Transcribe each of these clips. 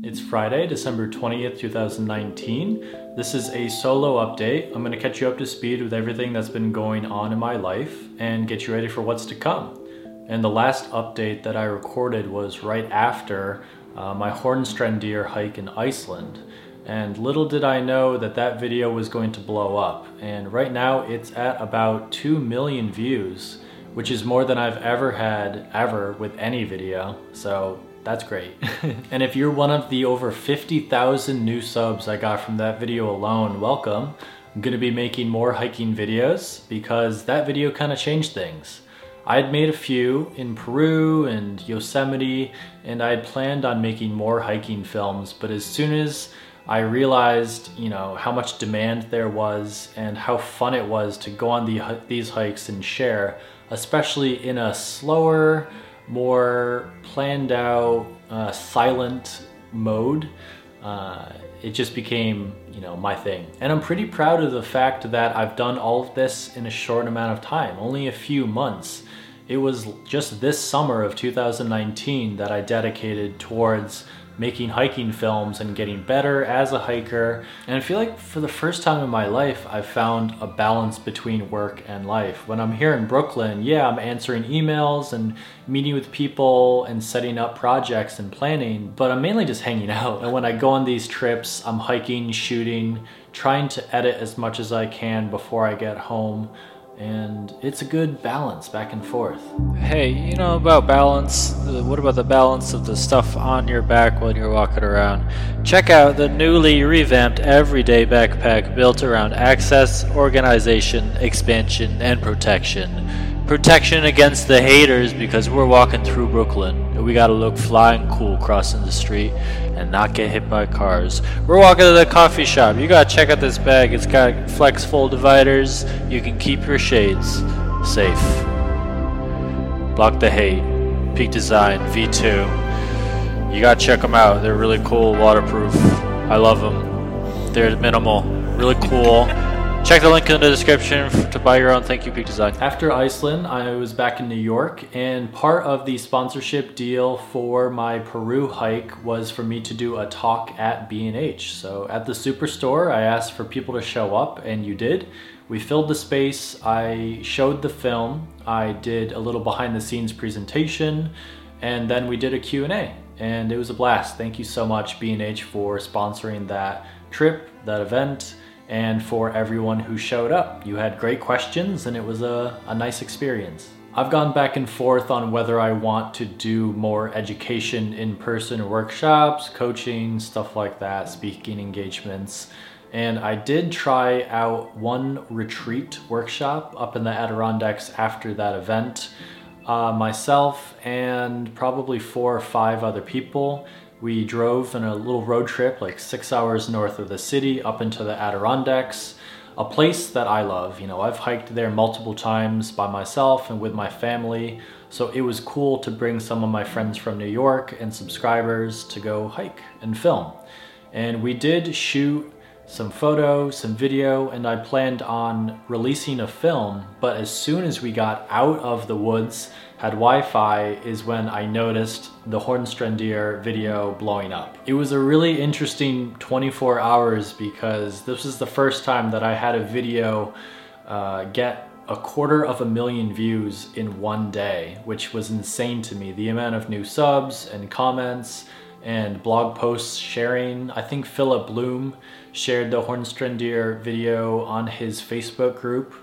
It's Friday, December 20th, 2019. This is a solo update. I'm going to catch you up to speed with everything that's been going on in my life and get you ready for what's to come. And the last update that I recorded was right after uh, my Hornstrandir hike in Iceland. And little did I know that that video was going to blow up. And right now it's at about 2 million views, which is more than I've ever had ever with any video. So that's great. and if you're one of the over 50,000 new subs I got from that video alone, welcome. I'm gonna be making more hiking videos because that video kind of changed things. I had made a few in Peru and Yosemite, and I had planned on making more hiking films, but as soon as I realized, you know, how much demand there was and how fun it was to go on the, these hikes and share, especially in a slower, more planned out, uh, silent mode, uh, it just became, you know, my thing. And I'm pretty proud of the fact that I've done all of this in a short amount of time, only a few months. It was just this summer of 2019 that I dedicated towards making hiking films and getting better as a hiker. And I feel like for the first time in my life, I've found a balance between work and life. When I'm here in Brooklyn, yeah, I'm answering emails and meeting with people and setting up projects and planning, but I'm mainly just hanging out. And when I go on these trips, I'm hiking, shooting, trying to edit as much as I can before I get home and it's a good balance back and forth. Hey, you know about balance? Uh, what about the balance of the stuff on your back when you're walking around? Check out the newly revamped everyday backpack built around access, organization, expansion, and protection. Protection against the haters because we're walking through Brooklyn and we gotta look flying cool crossing the street and not get hit by cars. We're walking to the coffee shop. You gotta check out this bag. It's got flex fold dividers. You can keep your shades safe. Block the hate. Peak Design V2. You gotta check them out. They're really cool, waterproof. I love them. They're minimal, really cool. Check the link in the description to buy your own Thank You Peak Design. After Iceland, I was back in New York, and part of the sponsorship deal for my Peru hike was for me to do a talk at B&H. So at the Superstore, I asked for people to show up, and you did. We filled the space, I showed the film, I did a little behind the scenes presentation, and then we did a Q&A, and it was a blast. Thank you so much, B&H, for sponsoring that trip, that event, and for everyone who showed up. You had great questions and it was a, a nice experience. I've gone back and forth on whether I want to do more education in person workshops, coaching, stuff like that, speaking engagements. And I did try out one retreat workshop up in the Adirondacks after that event. Uh, myself and probably four or five other people we drove in a little road trip, like six hours north of the city, up into the Adirondacks, a place that I love. You know, I've hiked there multiple times by myself and with my family, so it was cool to bring some of my friends from New York and subscribers to go hike and film. And we did shoot some photo, some video, and I planned on releasing a film, but as soon as we got out of the woods, had Wi-Fi, is when I noticed the Hornstrandir video blowing up. It was a really interesting 24 hours because this was the first time that I had a video uh, get a quarter of a million views in one day, which was insane to me. The amount of new subs and comments and blog posts sharing. I think Philip Bloom shared the Hornstrandir video on his Facebook group.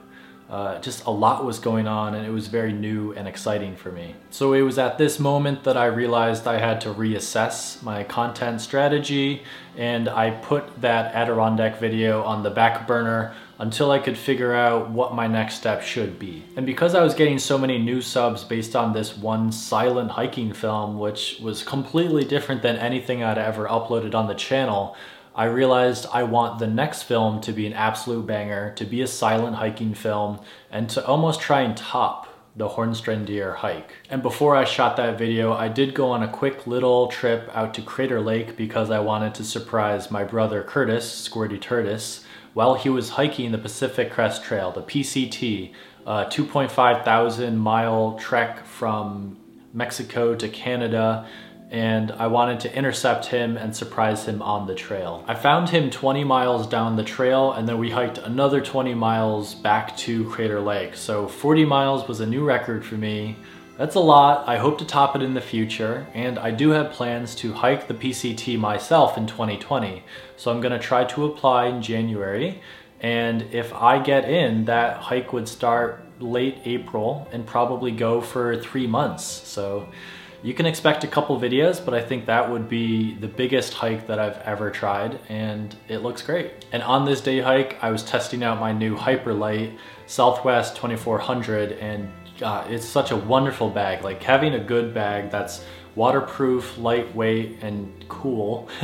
Uh, just a lot was going on and it was very new and exciting for me. So it was at this moment that I realized I had to reassess my content strategy and I put that Adirondack video on the back burner until I could figure out what my next step should be. And because I was getting so many new subs based on this one silent hiking film, which was completely different than anything I'd ever uploaded on the channel, I realized I want the next film to be an absolute banger, to be a silent hiking film, and to almost try and top the Hornstrandir hike. And before I shot that video, I did go on a quick little trip out to Crater Lake because I wanted to surprise my brother Curtis, Squirty Turtis, while he was hiking the Pacific Crest Trail, the PCT, a 2.5 thousand mile trek from Mexico to Canada and I wanted to intercept him and surprise him on the trail. I found him 20 miles down the trail and then we hiked another 20 miles back to Crater Lake. So 40 miles was a new record for me. That's a lot. I hope to top it in the future, and I do have plans to hike the PCT myself in 2020. So I'm gonna try to apply in January, and if I get in, that hike would start late April and probably go for three months. So you can expect a couple videos, but I think that would be the biggest hike that I've ever tried and it looks great. And on this day hike, I was testing out my new Hyperlite Southwest 2400 and God, it's such a wonderful bag. Like having a good bag that's waterproof, lightweight, and cool.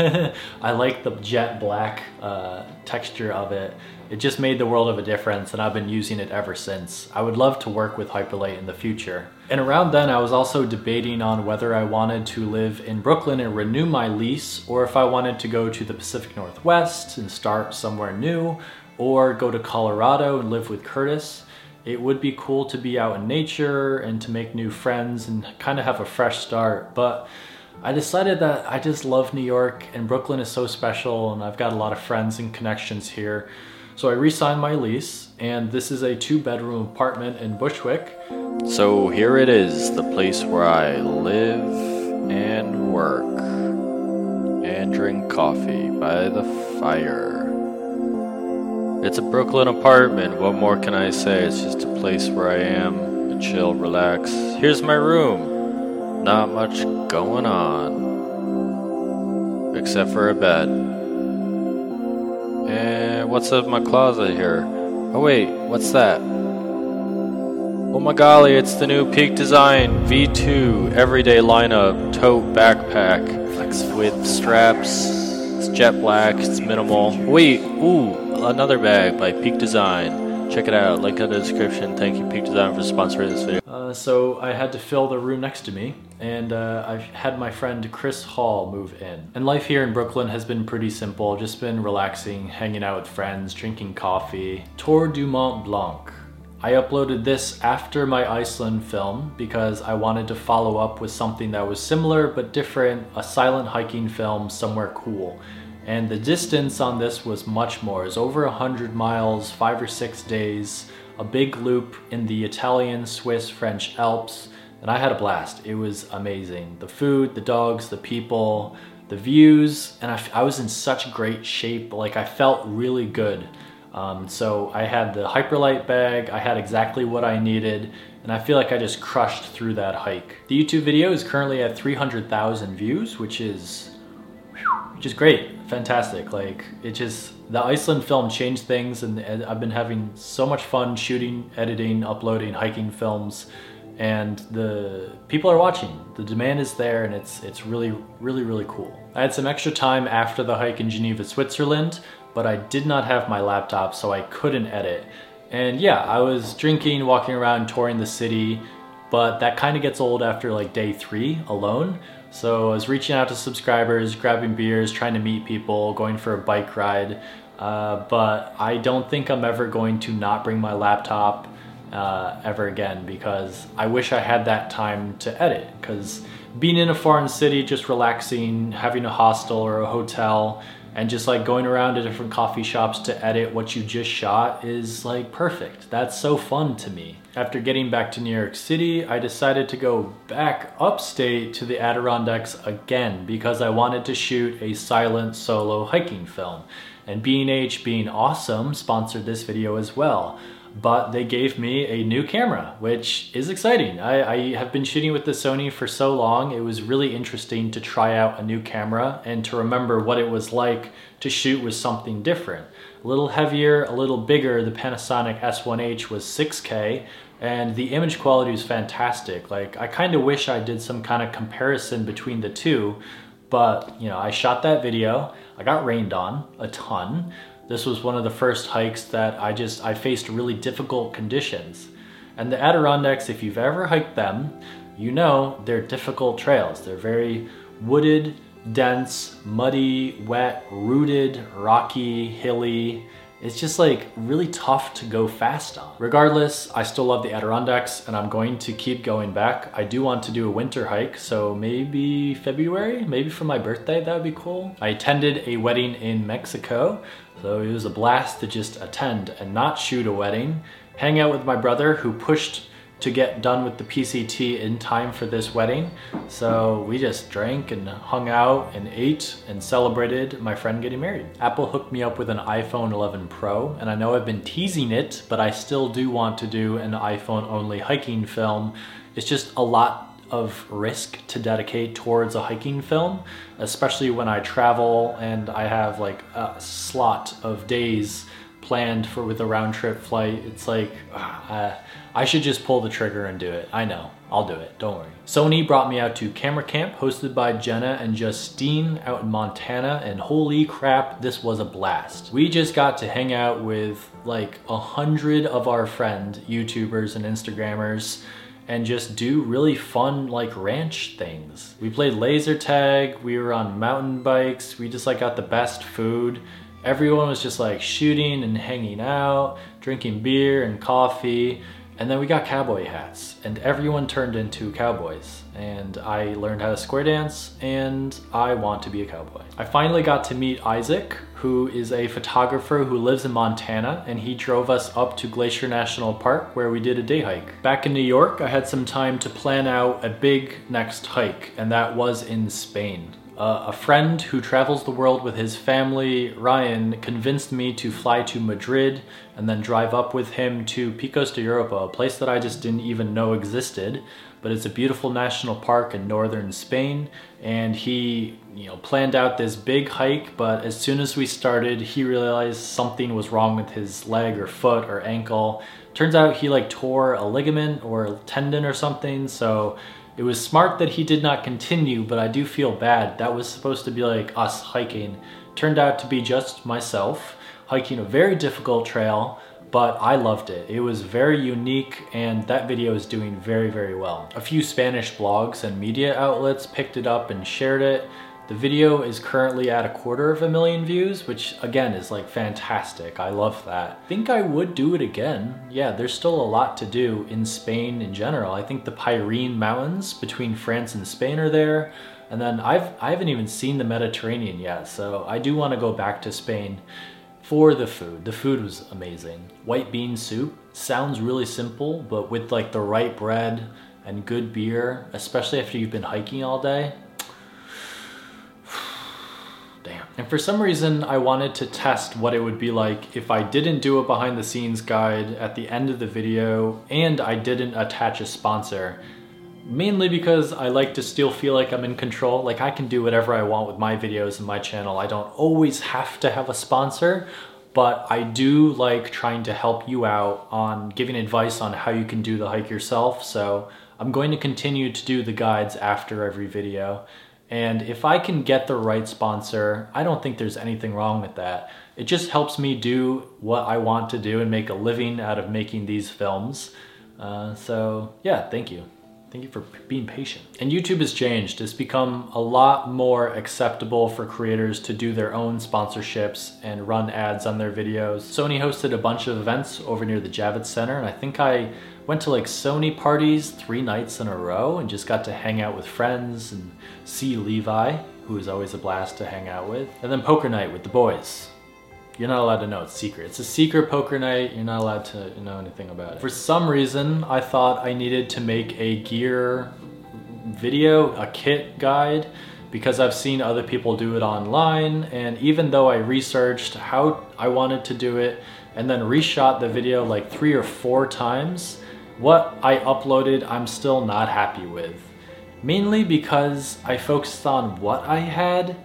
I like the jet black uh, texture of it. It just made the world of a difference and I've been using it ever since. I would love to work with Hyperlite in the future. And around then I was also debating on whether I wanted to live in Brooklyn and renew my lease or if I wanted to go to the Pacific Northwest and start somewhere new or go to Colorado and live with Curtis it would be cool to be out in nature and to make new friends and kind of have a fresh start. But I decided that I just love New York and Brooklyn is so special and I've got a lot of friends and connections here. So I re-signed my lease and this is a two bedroom apartment in Bushwick. So here it is, the place where I live and work and drink coffee by the fire. It's a Brooklyn apartment. What more can I say? It's just a place where I am to chill, relax. Here's my room. Not much going on. Except for a bed. And what's up my closet here? Oh wait, what's that? Oh my golly, it's the new Peak Design V2 everyday lineup tote backpack with straps. It's jet black, it's minimal. Wait, ooh, another bag by Peak Design. Check it out, link in the description. Thank you, Peak Design, for sponsoring this video. Uh, so I had to fill the room next to me, and uh, I've had my friend Chris Hall move in. And life here in Brooklyn has been pretty simple, just been relaxing, hanging out with friends, drinking coffee. Tour du Mont Blanc. I uploaded this after my Iceland film because I wanted to follow up with something that was similar but different, a silent hiking film somewhere cool. And the distance on this was much more. It's over 100 miles, five or six days, a big loop in the Italian, Swiss, French Alps. And I had a blast. It was amazing. The food, the dogs, the people, the views, and I, I was in such great shape. Like I felt really good. Um, so I had the Hyperlite bag, I had exactly what I needed, and I feel like I just crushed through that hike. The YouTube video is currently at 300,000 views, which is which is great, fantastic. Like it just the Iceland film changed things, and I've been having so much fun shooting, editing, uploading, hiking films, and the people are watching. The demand is there, and it's it's really really really cool. I had some extra time after the hike in Geneva, Switzerland, but I did not have my laptop, so I couldn't edit. And yeah, I was drinking, walking around, touring the city, but that kind of gets old after like day three alone. So I was reaching out to subscribers, grabbing beers, trying to meet people, going for a bike ride. Uh, but I don't think I'm ever going to not bring my laptop uh, ever again because I wish I had that time to edit. Because being in a foreign city, just relaxing, having a hostel or a hotel, and just like going around to different coffee shops to edit what you just shot is like perfect. That's so fun to me. After getting back to New York City, I decided to go back upstate to the Adirondacks again because I wanted to shoot a silent solo hiking film. And B&H being awesome sponsored this video as well but they gave me a new camera, which is exciting. I, I, have been shooting with the Sony for so long, it was really interesting to try out a new camera and to remember what it was like to shoot with something different. A little heavier, a little bigger, the Panasonic S1H was 6K, and the image quality was fantastic. Like, I kind of wish I did some kind of comparison between the two, but you know, I shot that video, I got rained on a ton, this was one of the first hikes that I just, I faced really difficult conditions. And the Adirondacks, if you've ever hiked them, you know they're difficult trails. They're very wooded, dense, muddy, wet, rooted, rocky, hilly, it's just like really tough to go fast on. Regardless, I still love the Adirondacks and I'm going to keep going back. I do want to do a winter hike, so maybe February, maybe for my birthday, that would be cool. I attended a wedding in Mexico, so it was a blast to just attend and not shoot a wedding, hang out with my brother who pushed to get done with the PCT in time for this wedding. So we just drank and hung out and ate and celebrated my friend getting married. Apple hooked me up with an iPhone 11 Pro and I know I've been teasing it, but I still do want to do an iPhone only hiking film. It's just a lot of risk to dedicate towards a hiking film, especially when I travel and I have like a slot of days planned for with a round trip flight. It's like, uh, I should just pull the trigger and do it. I know, I'll do it, don't worry. Sony brought me out to Camera Camp hosted by Jenna and Justine out in Montana and holy crap, this was a blast. We just got to hang out with like a hundred of our friend YouTubers and Instagrammers and just do really fun like ranch things. We played laser tag, we were on mountain bikes, we just like got the best food. Everyone was just like shooting and hanging out, drinking beer and coffee. And then we got cowboy hats and everyone turned into cowboys. And I learned how to square dance and I want to be a cowboy. I finally got to meet Isaac, who is a photographer who lives in Montana and he drove us up to Glacier National Park where we did a day hike. Back in New York, I had some time to plan out a big next hike and that was in Spain. Uh, a friend who travels the world with his family, Ryan, convinced me to fly to Madrid and then drive up with him to Picos de Europa, a place that I just didn't even know existed. But it's a beautiful national park in northern Spain. And he, you know, planned out this big hike, but as soon as we started, he realized something was wrong with his leg or foot or ankle. Turns out he like tore a ligament or a tendon or something. So it was smart that he did not continue, but I do feel bad. That was supposed to be like us hiking. Turned out to be just myself hiking a very difficult trail, but I loved it. It was very unique and that video is doing very, very well. A few Spanish blogs and media outlets picked it up and shared it. The video is currently at a quarter of a million views, which again is like fantastic. I love that. I think I would do it again. Yeah, there's still a lot to do in Spain in general. I think the Pyrenean Mountains between France and Spain are there. And then I've, I haven't even seen the Mediterranean yet, so I do want to go back to Spain for the food. The food was amazing. White bean soup sounds really simple, but with like the right bread and good beer, especially after you've been hiking all day, And for some reason, I wanted to test what it would be like if I didn't do a behind the scenes guide at the end of the video and I didn't attach a sponsor. Mainly because I like to still feel like I'm in control. Like I can do whatever I want with my videos and my channel. I don't always have to have a sponsor, but I do like trying to help you out on giving advice on how you can do the hike yourself. So I'm going to continue to do the guides after every video. And if I can get the right sponsor, I don't think there's anything wrong with that. It just helps me do what I want to do and make a living out of making these films. Uh, so yeah, thank you. Thank you for being patient. And YouTube has changed. It's become a lot more acceptable for creators to do their own sponsorships and run ads on their videos. Sony hosted a bunch of events over near the Javits Center, and I think I went to like Sony parties three nights in a row and just got to hang out with friends and see Levi, who is always a blast to hang out with. And then poker night with the boys. You're not allowed to know, it's secret. It's a secret poker night, you're not allowed to know anything about it. For some reason, I thought I needed to make a gear video, a kit guide, because I've seen other people do it online, and even though I researched how I wanted to do it, and then reshot the video like three or four times, what I uploaded I'm still not happy with. Mainly because I focused on what I had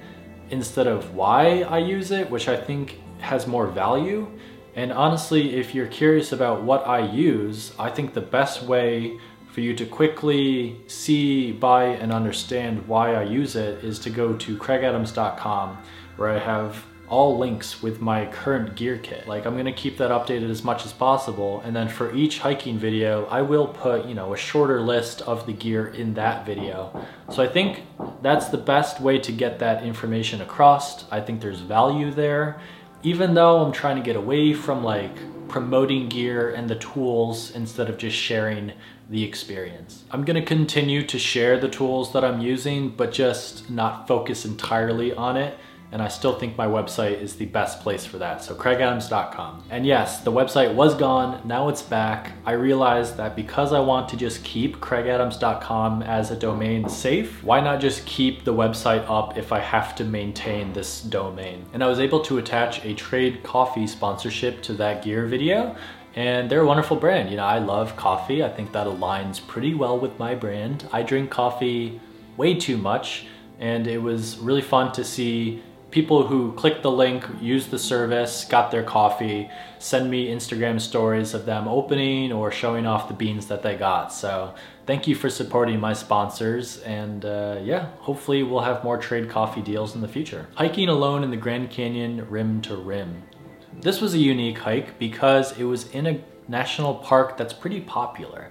instead of why I use it, which I think has more value. And honestly, if you're curious about what I use, I think the best way for you to quickly see, buy, and understand why I use it is to go to kraigadams.com where I have all links with my current gear kit. Like I'm gonna keep that updated as much as possible. And then for each hiking video, I will put, you know, a shorter list of the gear in that video. So I think that's the best way to get that information across. I think there's value there. Even though I'm trying to get away from like promoting gear and the tools instead of just sharing the experience. I'm gonna continue to share the tools that I'm using, but just not focus entirely on it and I still think my website is the best place for that. So kraigadams.com. And yes, the website was gone, now it's back. I realized that because I want to just keep kraigadams.com as a domain safe, why not just keep the website up if I have to maintain this domain? And I was able to attach a trade coffee sponsorship to that gear video and they're a wonderful brand. You know, I love coffee. I think that aligns pretty well with my brand. I drink coffee way too much and it was really fun to see people who clicked the link, used the service, got their coffee, send me Instagram stories of them opening or showing off the beans that they got. So thank you for supporting my sponsors. And uh, yeah, hopefully we'll have more trade coffee deals in the future. Hiking alone in the Grand Canyon rim to rim. This was a unique hike because it was in a national park that's pretty popular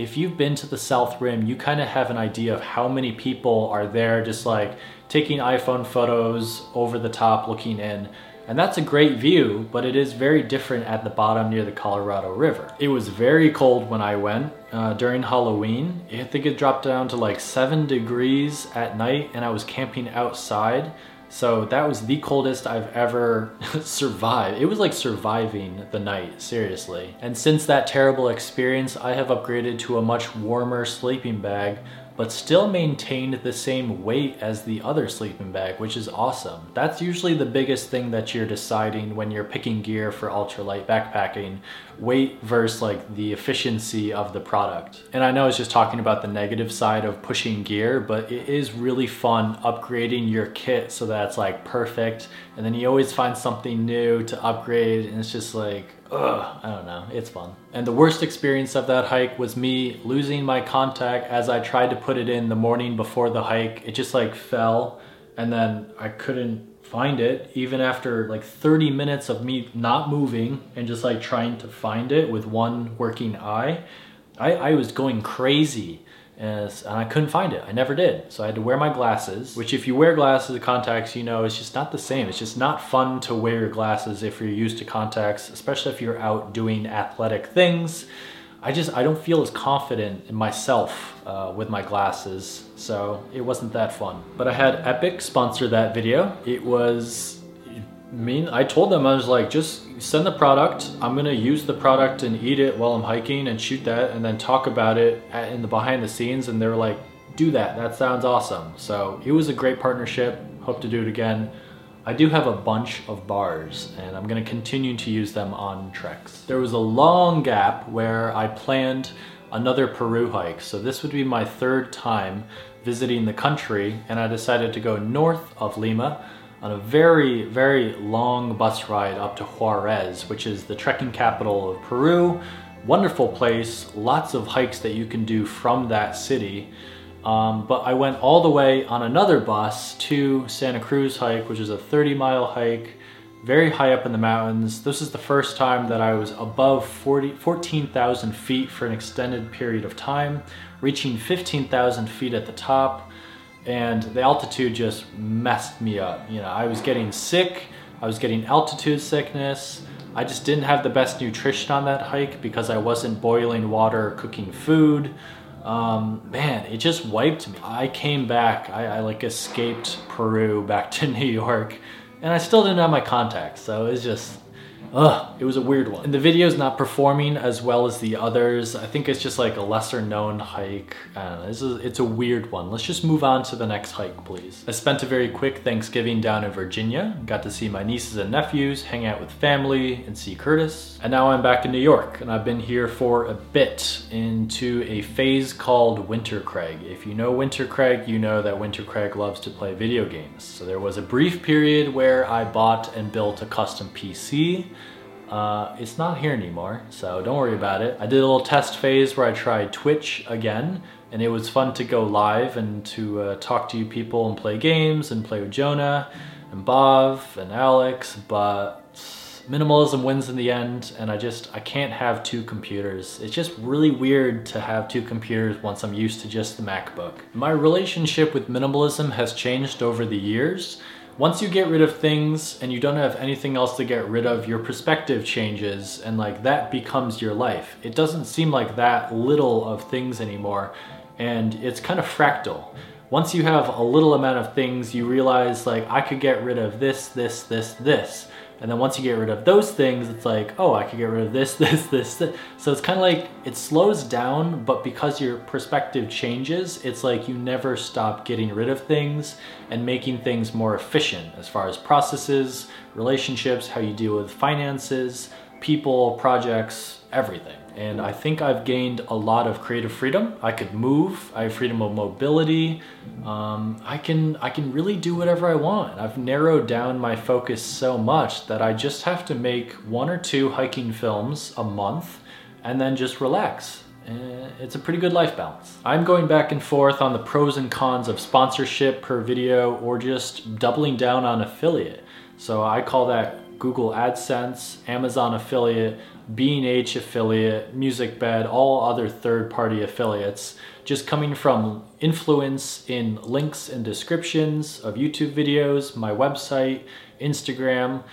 if you've been to the South Rim, you kind of have an idea of how many people are there just like taking iPhone photos over the top looking in. And that's a great view, but it is very different at the bottom near the Colorado River. It was very cold when I went uh, during Halloween. I think it dropped down to like seven degrees at night and I was camping outside. So that was the coldest I've ever survived. It was like surviving the night, seriously. And since that terrible experience, I have upgraded to a much warmer sleeping bag but still maintained the same weight as the other sleeping bag, which is awesome. That's usually the biggest thing that you're deciding when you're picking gear for ultralight backpacking, weight versus like the efficiency of the product. And I know it's just talking about the negative side of pushing gear, but it is really fun upgrading your kit so that it's like perfect. And then you always find something new to upgrade and it's just like, ugh, I don't know, it's fun. And the worst experience of that hike was me losing my contact as I tried to put it in the morning before the hike. It just like fell and then I couldn't find it even after like 30 minutes of me not moving and just like trying to find it with one working eye. I, I was going crazy and I couldn't find it. I never did. So I had to wear my glasses, which if you wear glasses and contacts, you know, it's just not the same. It's just not fun to wear your glasses if you're used to contacts, especially if you're out doing athletic things. I just, I don't feel as confident in myself uh, with my glasses, so it wasn't that fun. But I had Epic sponsor that video. It was mean I told them I was like just send the product. I'm gonna use the product and eat it while I'm hiking and shoot that and then talk about it in the behind the scenes. And they were like do that. That sounds awesome. So it was a great partnership. Hope to do it again. I do have a bunch of bars and I'm gonna continue to use them on treks there was a long gap where I planned another Peru hike. So this would be my third time visiting the country and I decided to go north of Lima on a very, very long bus ride up to Huaraz, which is the trekking capital of Peru. Wonderful place, lots of hikes that you can do from that city. Um, but I went all the way on another bus to Santa Cruz hike, which is a 30 mile hike, very high up in the mountains. This is the first time that I was above 14,000 feet for an extended period of time, reaching 15,000 feet at the top and the altitude just messed me up. You know, I was getting sick, I was getting altitude sickness. I just didn't have the best nutrition on that hike because I wasn't boiling water, cooking food. Um, man, it just wiped me. I came back, I, I like escaped Peru back to New York, and I still didn't have my contacts, so it's just Ugh, it was a weird one. And the video's not performing as well as the others. I think it's just like a lesser known hike. Know, this is, it's a weird one. Let's just move on to the next hike, please. I spent a very quick Thanksgiving down in Virginia. Got to see my nieces and nephews, hang out with family, and see Curtis. And now I'm back in New York, and I've been here for a bit into a phase called Winter Kraig. If you know Winter Kraig, you know that Winter Kraig loves to play video games. So there was a brief period where I bought and built a custom PC uh, it's not here anymore, so don't worry about it. I did a little test phase where I tried Twitch again, and it was fun to go live and to uh, talk to you people and play games and play with Jonah and Bob and Alex, but minimalism wins in the end and I just, I can't have two computers. It's just really weird to have two computers once I'm used to just the MacBook. My relationship with minimalism has changed over the years once you get rid of things and you don't have anything else to get rid of, your perspective changes and like that becomes your life. It doesn't seem like that little of things anymore and it's kind of fractal. Once you have a little amount of things, you realize like I could get rid of this, this, this, this. And then once you get rid of those things, it's like, oh, I could get rid of this, this, this, this. So it's kind of like it slows down, but because your perspective changes, it's like you never stop getting rid of things and making things more efficient as far as processes, relationships, how you deal with finances, people, projects, everything and I think I've gained a lot of creative freedom. I could move. I have freedom of mobility. Um, I can I can really do whatever I want. I've narrowed down my focus so much that I just have to make one or two hiking films a month, and then just relax. Eh, it's a pretty good life balance. I'm going back and forth on the pros and cons of sponsorship per video or just doubling down on affiliate. So I call that Google AdSense, Amazon affiliate, B&H affiliate, MusicBed, all other third-party affiliates, just coming from influence in links and descriptions of YouTube videos, my website, Instagram.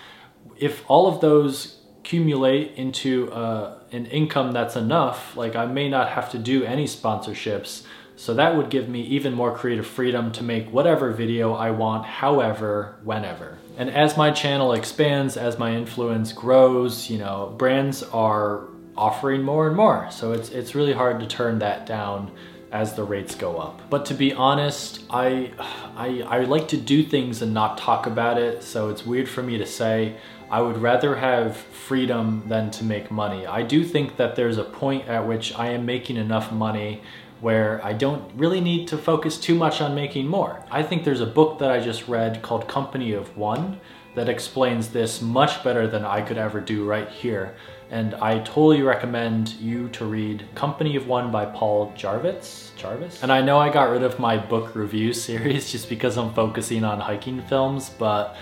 If all of those accumulate into uh, an income that's enough, like I may not have to do any sponsorships, so that would give me even more creative freedom to make whatever video I want, however, whenever. And as my channel expands, as my influence grows, you know, brands are offering more and more. So it's, it's really hard to turn that down as the rates go up. But to be honest, I, I, I like to do things and not talk about it. So it's weird for me to say, I would rather have freedom than to make money. I do think that there's a point at which I am making enough money where I don't really need to focus too much on making more. I think there's a book that I just read called Company of One that explains this much better than I could ever do right here. And I totally recommend you to read Company of One by Paul Jarvis. Jarvis? And I know I got rid of my book review series just because I'm focusing on hiking films, but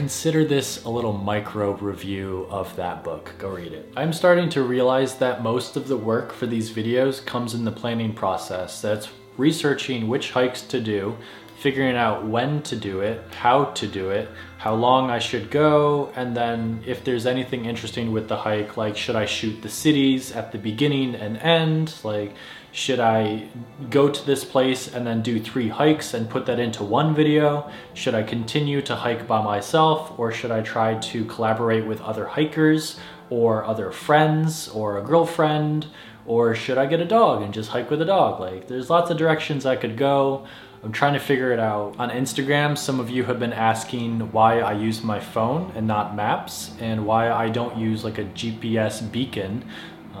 consider this a little micro review of that book. Go read it. I'm starting to realize that most of the work for these videos comes in the planning process. That's researching which hikes to do, figuring out when to do it, how to do it, how long I should go, and then if there's anything interesting with the hike, like should I shoot the cities at the beginning and end, like should I go to this place and then do three hikes and put that into one video? Should I continue to hike by myself or should I try to collaborate with other hikers or other friends or a girlfriend? Or should I get a dog and just hike with a dog? Like there's lots of directions I could go. I'm trying to figure it out. On Instagram, some of you have been asking why I use my phone and not maps and why I don't use like a GPS beacon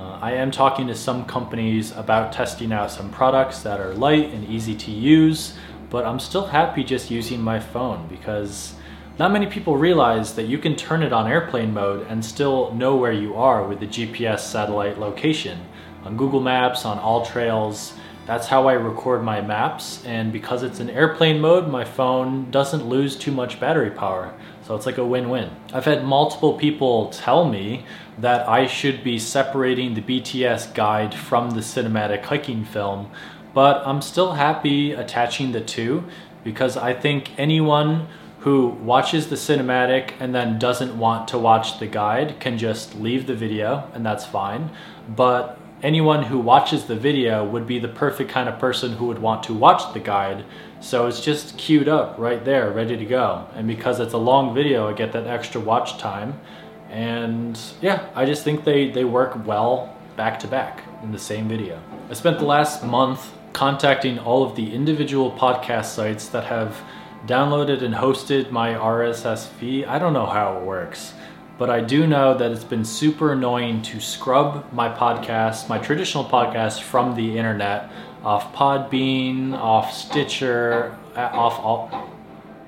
uh, I am talking to some companies about testing out some products that are light and easy to use, but I'm still happy just using my phone because not many people realize that you can turn it on airplane mode and still know where you are with the GPS satellite location. On Google Maps, on AllTrails, that's how I record my maps and because it's in airplane mode, my phone doesn't lose too much battery power. So it's like a win-win. I've had multiple people tell me that I should be separating the BTS guide from the cinematic hiking film, but I'm still happy attaching the two because I think anyone who watches the cinematic and then doesn't want to watch the guide can just leave the video and that's fine. But anyone who watches the video would be the perfect kind of person who would want to watch the guide. So it's just queued up right there, ready to go. And because it's a long video, I get that extra watch time. And yeah, I just think they, they work well back to back in the same video. I spent the last month contacting all of the individual podcast sites that have downloaded and hosted my RSS feed. I don't know how it works but I do know that it's been super annoying to scrub my podcast, my traditional podcast, from the internet off Podbean, off Stitcher, uh, off all.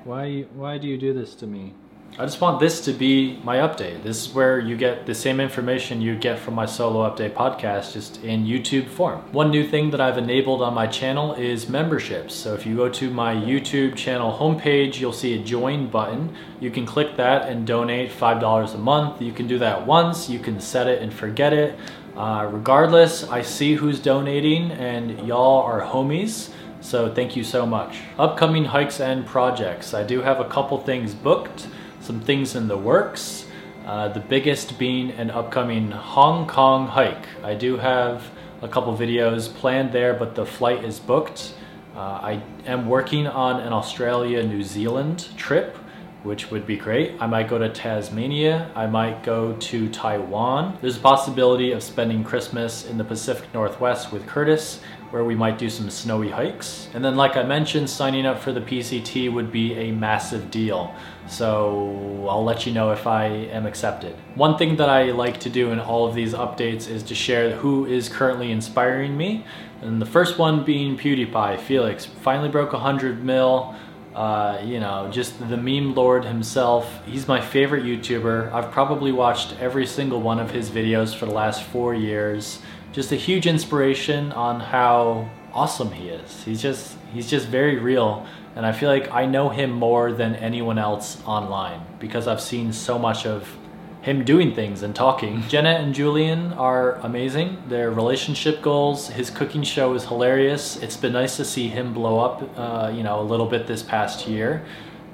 Why, why do you do this to me? I just want this to be my update. This is where you get the same information you get from my solo update podcast, just in YouTube form. One new thing that I've enabled on my channel is memberships. So if you go to my YouTube channel homepage, you'll see a join button. You can click that and donate $5 a month. You can do that once, you can set it and forget it. Uh, regardless, I see who's donating and y'all are homies. So thank you so much. Upcoming hikes and projects. I do have a couple things booked, some things in the works. Uh, the biggest being an upcoming Hong Kong hike. I do have a couple videos planned there, but the flight is booked. Uh, I am working on an Australia New Zealand trip which would be great. I might go to Tasmania. I might go to Taiwan. There's a possibility of spending Christmas in the Pacific Northwest with Curtis, where we might do some snowy hikes. And then like I mentioned, signing up for the PCT would be a massive deal. So I'll let you know if I am accepted. One thing that I like to do in all of these updates is to share who is currently inspiring me. And the first one being PewDiePie, Felix. Finally broke 100 mil. Uh, you know, just the meme lord himself. He's my favorite YouTuber. I've probably watched every single one of his videos for the last four years. Just a huge inspiration on how awesome he is. He's just he's just very real and I feel like I know him more than anyone else online because I've seen so much of him doing things and talking. Jenna and Julien are amazing. Their relationship goals, his cooking show is hilarious. It's been nice to see him blow up, uh, you know, a little bit this past year.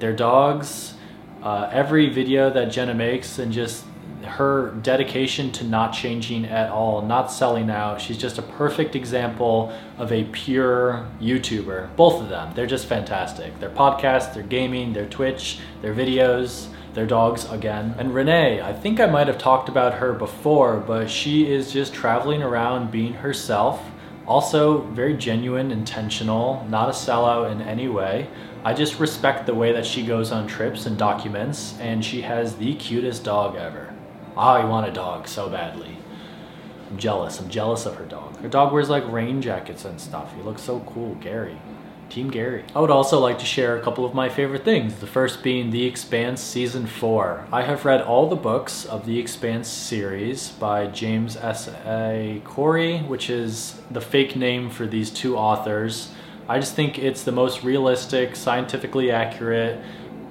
Their dogs, uh, every video that Jenna makes and just her dedication to not changing at all, not selling out. She's just a perfect example of a pure YouTuber. Both of them, they're just fantastic. Their podcast, their gaming, their Twitch, their videos their dogs again. And Renee, I think I might have talked about her before, but she is just traveling around being herself. Also, very genuine, intentional, not a sellout in any way. I just respect the way that she goes on trips and documents, and she has the cutest dog ever. Ah, I want a dog so badly. I'm jealous. I'm jealous of her dog. Her dog wears like rain jackets and stuff. He looks so cool, Gary. Team Gary. I would also like to share a couple of my favorite things, the first being The Expanse Season 4. I have read all the books of The Expanse series by James S. A. Corey, which is the fake name for these two authors. I just think it's the most realistic, scientifically accurate,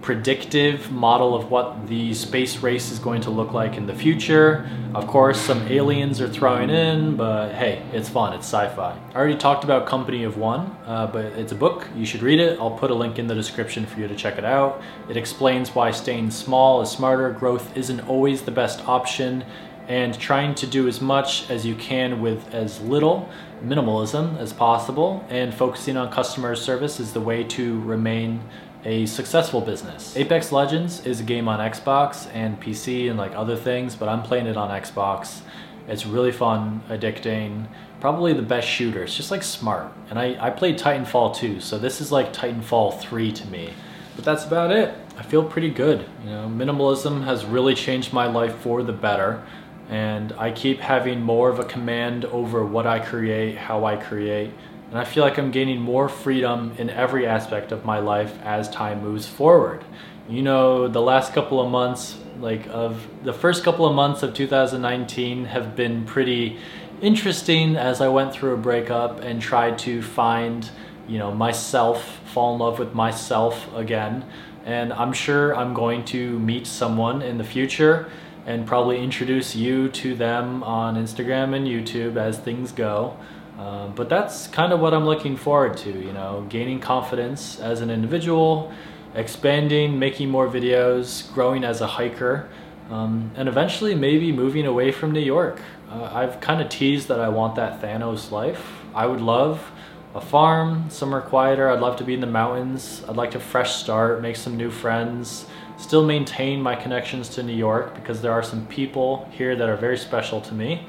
predictive model of what the space race is going to look like in the future. Of course, some aliens are throwing in, but hey, it's fun, it's sci-fi. I already talked about Company of One, uh, but it's a book, you should read it. I'll put a link in the description for you to check it out. It explains why staying small is smarter, growth isn't always the best option, and trying to do as much as you can with as little minimalism as possible and focusing on customer service is the way to remain a successful business. Apex Legends is a game on Xbox and PC and like other things, but I'm playing it on Xbox. It's really fun, addicting, probably the best shooter. It's just like smart. And I, I played Titanfall 2, so this is like Titanfall 3 to me. But that's about it. I feel pretty good. You know, minimalism has really changed my life for the better. And I keep having more of a command over what I create, how I create, and I feel like I'm gaining more freedom in every aspect of my life as time moves forward. You know, the last couple of months, like of the first couple of months of 2019 have been pretty interesting as I went through a breakup and tried to find, you know, myself, fall in love with myself again. And I'm sure I'm going to meet someone in the future and probably introduce you to them on Instagram and YouTube as things go. Um, but that's kind of what I'm looking forward to, you know, gaining confidence as an individual, expanding, making more videos, growing as a hiker, um, and eventually maybe moving away from New York. Uh, I've kind of teased that I want that Thanos life. I would love a farm, somewhere quieter. I'd love to be in the mountains. I'd like to fresh start, make some new friends, still maintain my connections to New York because there are some people here that are very special to me.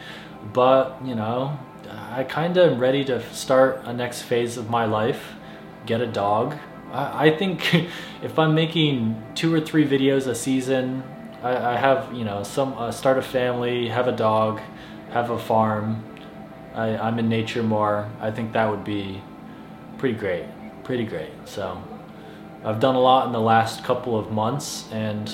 But, you know, I kind of am ready to start a next phase of my life, get a dog. I, I think if I'm making two or three videos a season, I, I have, you know, some uh, start a family, have a dog, have a farm. I, I'm in nature more. I think that would be pretty great, pretty great. So I've done a lot in the last couple of months and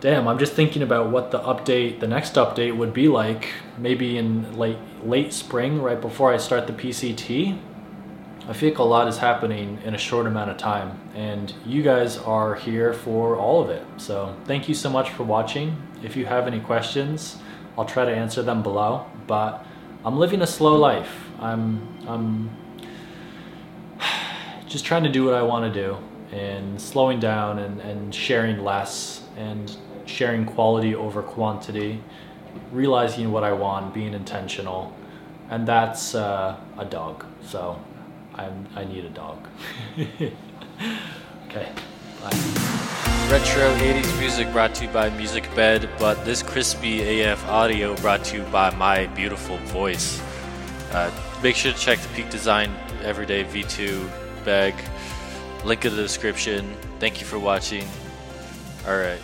damn, I'm just thinking about what the update, the next update would be like, maybe in late late spring, right before I start the PCT. I feel like a lot is happening in a short amount of time, and you guys are here for all of it. So thank you so much for watching. If you have any questions, I'll try to answer them below. But I'm living a slow life. I'm I'm just trying to do what I want to do and slowing down and, and sharing less and sharing quality over quantity, realizing what I want, being intentional, and that's uh, a dog. So I'm, I need a dog. okay, bye. Retro 80s music brought to you by Music Bed, but this crispy AF audio brought to you by my beautiful voice. Uh, make sure to check the Peak Design Everyday V2 bag. Link in the description. Thank you for watching. Alright.